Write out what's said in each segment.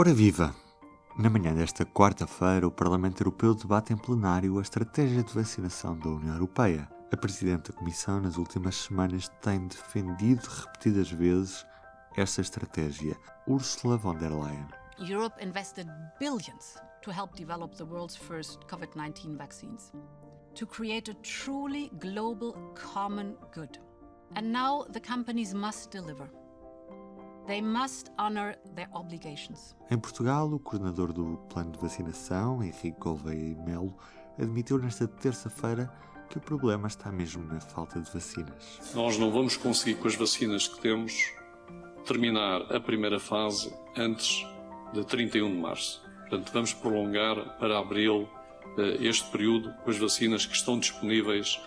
Ora viva! Na manhã desta quarta-feira, o Parlamento Europeu debate em plenário a estratégia de vacinação da União Europeia. A Presidente da Comissão, nas últimas semanas, tem defendido repetidas vezes esta estratégia. Ursula von der Leyen. Europe invested billions to help develop the world's first COVID 19 vaccines, to create a truly global common good. And now the companies must deliver. They must honor their obligations. Em Portugal, o coordenador do plano de vacinação, Henrique Gouveia Melo, admitiu nesta terça-feira que o problema está mesmo na falta de vacinas. Nós não vamos conseguir, com as vacinas que temos, terminar a primeira fase antes de 31 de março. Portanto, vamos prolongar para abril eh, este período com as vacinas que estão disponíveis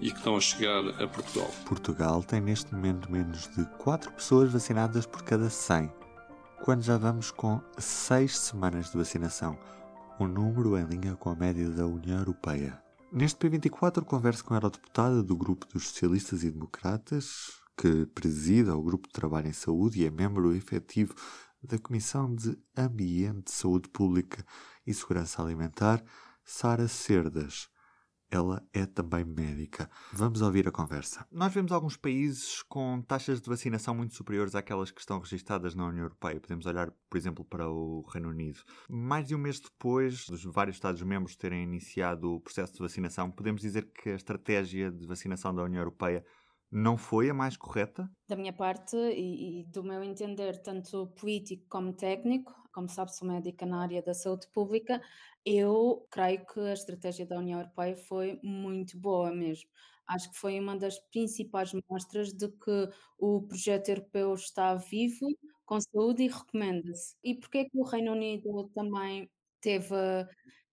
e que estão a chegar a Portugal. Portugal tem neste momento menos de 4 pessoas vacinadas por cada 100, quando já vamos com 6 semanas de vacinação, um número em linha com a média da União Europeia. Neste P24 converso com a eurodeputada do Grupo dos Socialistas e Democratas, que presida o Grupo de Trabalho em Saúde e é membro efetivo da Comissão de Ambiente, Saúde Pública e Segurança Alimentar, Sara Cerdas. Ela é também médica. Vamos ouvir a conversa. Nós vemos alguns países com taxas de vacinação muito superiores àquelas que estão registadas na União Europeia. Podemos olhar, por exemplo, para o Reino Unido. Mais de um mês depois dos vários Estados-membros terem iniciado o processo de vacinação, podemos dizer que a estratégia de vacinação da União Europeia não foi a mais correta? Da minha parte e, e, do meu entender, tanto político como técnico, como sabe, sou médica na área da saúde pública, eu creio que a estratégia da União Europeia foi muito boa mesmo. Acho que foi uma das principais mostras de que o projeto europeu está vivo, com saúde e recomenda-se. E porquê que o Reino Unido também teve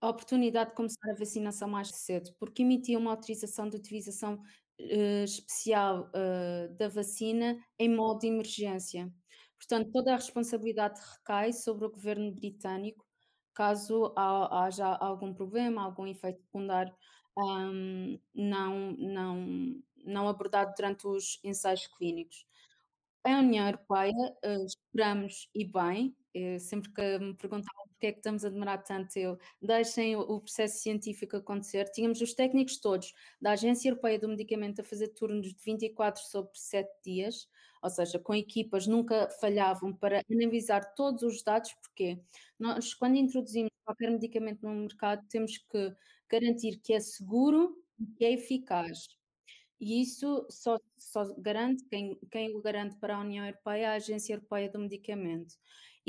a oportunidade de começar a vacinação mais cedo? Porque emitia uma autorização de utilização eh, especial eh, da vacina em modo de emergência. Portanto, toda a responsabilidade recai sobre o governo britânico caso haja algum problema, algum efeito secundário hum, não, não, não abordado durante os ensaios clínicos. A União Europeia, uh, esperamos e bem, eh, sempre que me perguntavam porque é que estamos a demorar tanto, eu deixem o, o processo científico acontecer. Tínhamos os técnicos todos da Agência Europeia do Medicamento a fazer turnos de 24 sobre 7 dias, ou seja, com equipas nunca falhavam para analisar todos os dados, porque nós, quando introduzimos qualquer medicamento no mercado, temos que garantir que é seguro e que é eficaz. E isso só, só garante, quem, quem o garante para a União Europeia é a Agência Europeia do Medicamento.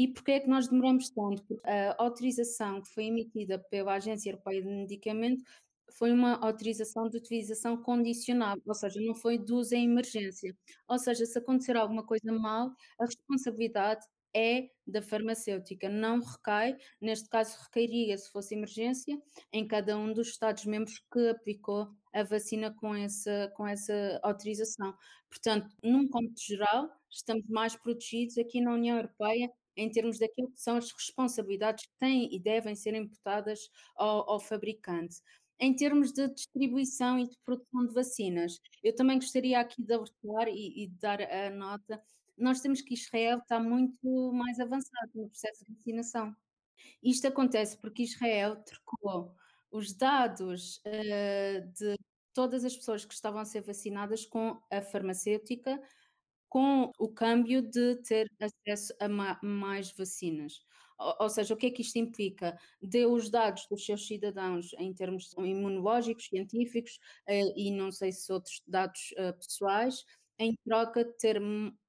E porquê é que nós demoramos tanto? Porque a autorização que foi emitida pela Agência Europeia do Medicamento foi uma autorização de utilização condicional, ou seja, não foi de uso em emergência. Ou seja, se acontecer alguma coisa mal, a responsabilidade é da farmacêutica, não recai, neste caso recairia, se fosse emergência, em cada um dos Estados-membros que aplicou a vacina com essa, com essa autorização. Portanto, num contexto geral, estamos mais protegidos aqui na União Europeia em termos daquilo que são as responsabilidades que têm e devem ser imputadas ao, ao fabricante. Em termos de distribuição e de produção de vacinas, eu também gostaria aqui de alertar e, e de dar a nota nós temos que Israel está muito mais avançado no processo de vacinação. Isto acontece porque Israel trocou os dados uh, de todas as pessoas que estavam a ser vacinadas com a farmacêutica, com o câmbio de ter acesso a ma mais vacinas. Ou, seja, o que é que isto implica? Deu os dados dos seus cidadãos em termos imunológicos, científicos uh, e não sei se outros dados uh, pessoais, em troca de ter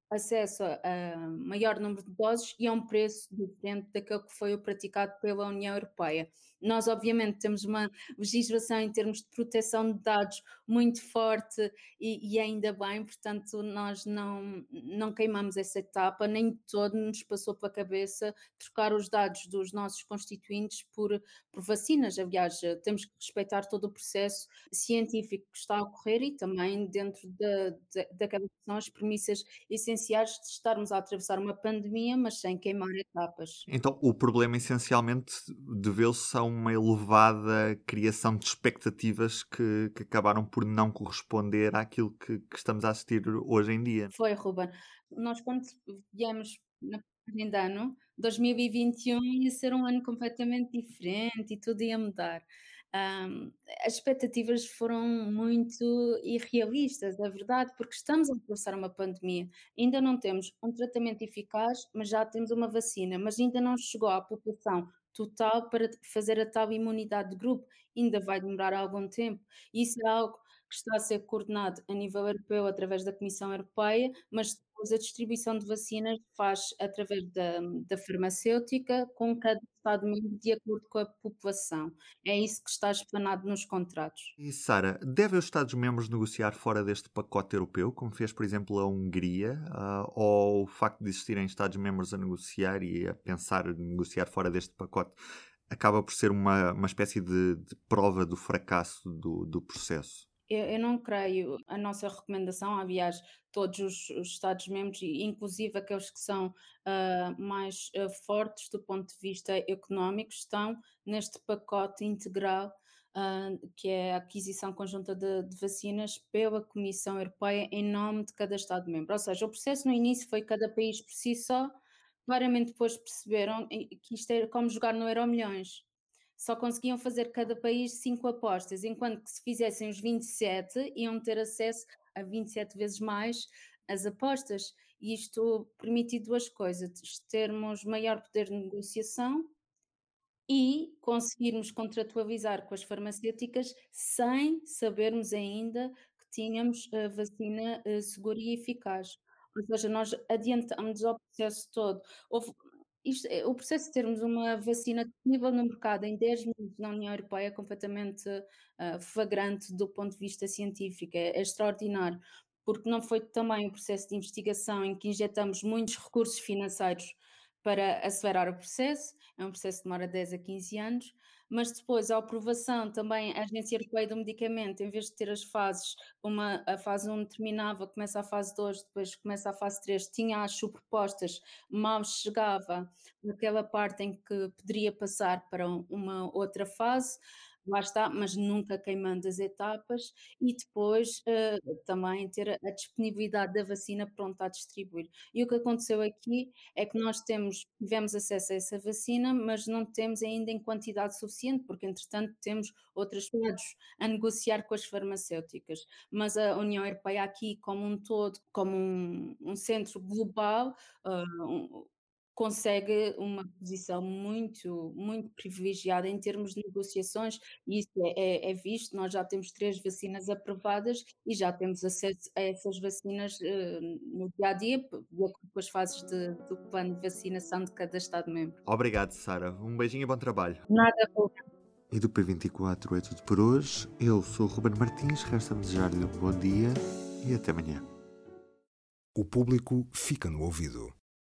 acesso a maior número de doses e a um preço diferente daquele que foi praticado pela União Europeia. Nós, obviamente, temos uma legislação em termos de proteção de dados muito forte e, e, ainda bem, portanto, nós não, não queimamos essa etapa, nem todo nos passou pela cabeça trocar os dados dos nossos constituintes por, por vacinas. Aliás, temos que respeitar todo o processo científico que está a ocorrer e também dentro da, da, daquelas que são as premissas essenciais de estarmos a atravessar uma pandemia, mas sem queimar etapas. Então, o problema essencialmente deveu-se a uma elevada criação de expectativas que, que acabaram por não corresponder àquilo que, que, estamos a assistir hoje em dia. Foi, Ruben. Nós, quando viemos na de ano, 2021 ia ser um ano completamente diferente e tudo ia mudar. Hum, as expectativas foram muito irrealistas, é verdade, porque estamos a atravessar uma pandemia. Ainda não temos um tratamento eficaz, mas já temos uma vacina, mas ainda não chegou à população total para fazer a tal imunidade de grupo. Ainda vai demorar algum tempo. Isso é algo que está a ser coordenado a nível europeu através da Comissão Europeia, mas depois a distribuição de vacinas faz através da, da farmacêutica com cada Estado-membro de acordo com a população. É isso que está explanado nos contratos. E Sara, devem os Estados-membros negociar fora deste pacote europeu, como fez, por exemplo, a Hungria, uh, ou o facto de existirem Estados-membros a negociar e a pensar em negociar fora deste pacote acaba por ser uma, uma espécie de, de prova do fracasso do, do processo? Eu, eu não creio. A nossa recomendação, aliás, todos os, os Estados-membros, inclusive aqueles que são uh, mais uh, fortes do ponto de vista económico, estão neste pacote integral, uh, que é a aquisição conjunta de, de, vacinas pela Comissão Europeia em nome de cada Estado-membro. Ou seja, o processo no início foi cada país por si só, claramente depois perceberam que isto era como jogar no Euro Milhões só conseguiam fazer cada país cinco apostas, enquanto que se fizessem os 27 iam ter acesso a 27 vezes mais as apostas. E isto permite duas coisas: termos maior poder de negociação e conseguirmos contratualizar com as farmacêuticas sem sabermos ainda que tínhamos a vacina uh, segura e eficaz. Ou seja, nós adiantamos o processo todo. Houve, isto é o processo de termos uma vacina disponível no mercado em 10 minutos na União Europeia é completamente, ah, flagrante do ponto de vista científico, é é extraordinário, porque não foi também um processo de investigação em que injetamos muitos recursos financeiros para acelerar o processo, é um processo que demora 10 a 15 anos, mas depois a aprovação também, a Agência Europeia do Medicamento, em vez de ter as fases, uma, a fase 1 terminava, começa a fase 2, depois começa a fase 3, tinha as subpropostas, mal chegava naquela parte em que poderia passar para uma outra fase, lá está, mas nunca queimando as etapas, e depois uh, também ter a disponibilidade da vacina pronta a distribuir. E o que aconteceu aqui é que nós temos, tivemos acesso a essa vacina, mas não temos ainda em quantidade suficiente, porque entretanto temos outros estados a negociar com as farmacêuticas. Mas a União Europeia aqui como um todo, como um, um centro global, uh, um, consegue uma posição muito, muito privilegiada em termos de negociações, e isso é, é, é visto. Nós já temos três vacinas aprovadas e já temos acesso a essas vacinas uh, no dia a dia, de acordo com as fases de, do plano de vacinação de cada Estado-membro. Obrigado, Sara. Um beijinho e bom trabalho. Nada, pouco. E do P24 é tudo por hoje. Eu sou o Ruben Martins, resta-me desejar-lhe um bom dia e até amanhã. O público fica no ouvido.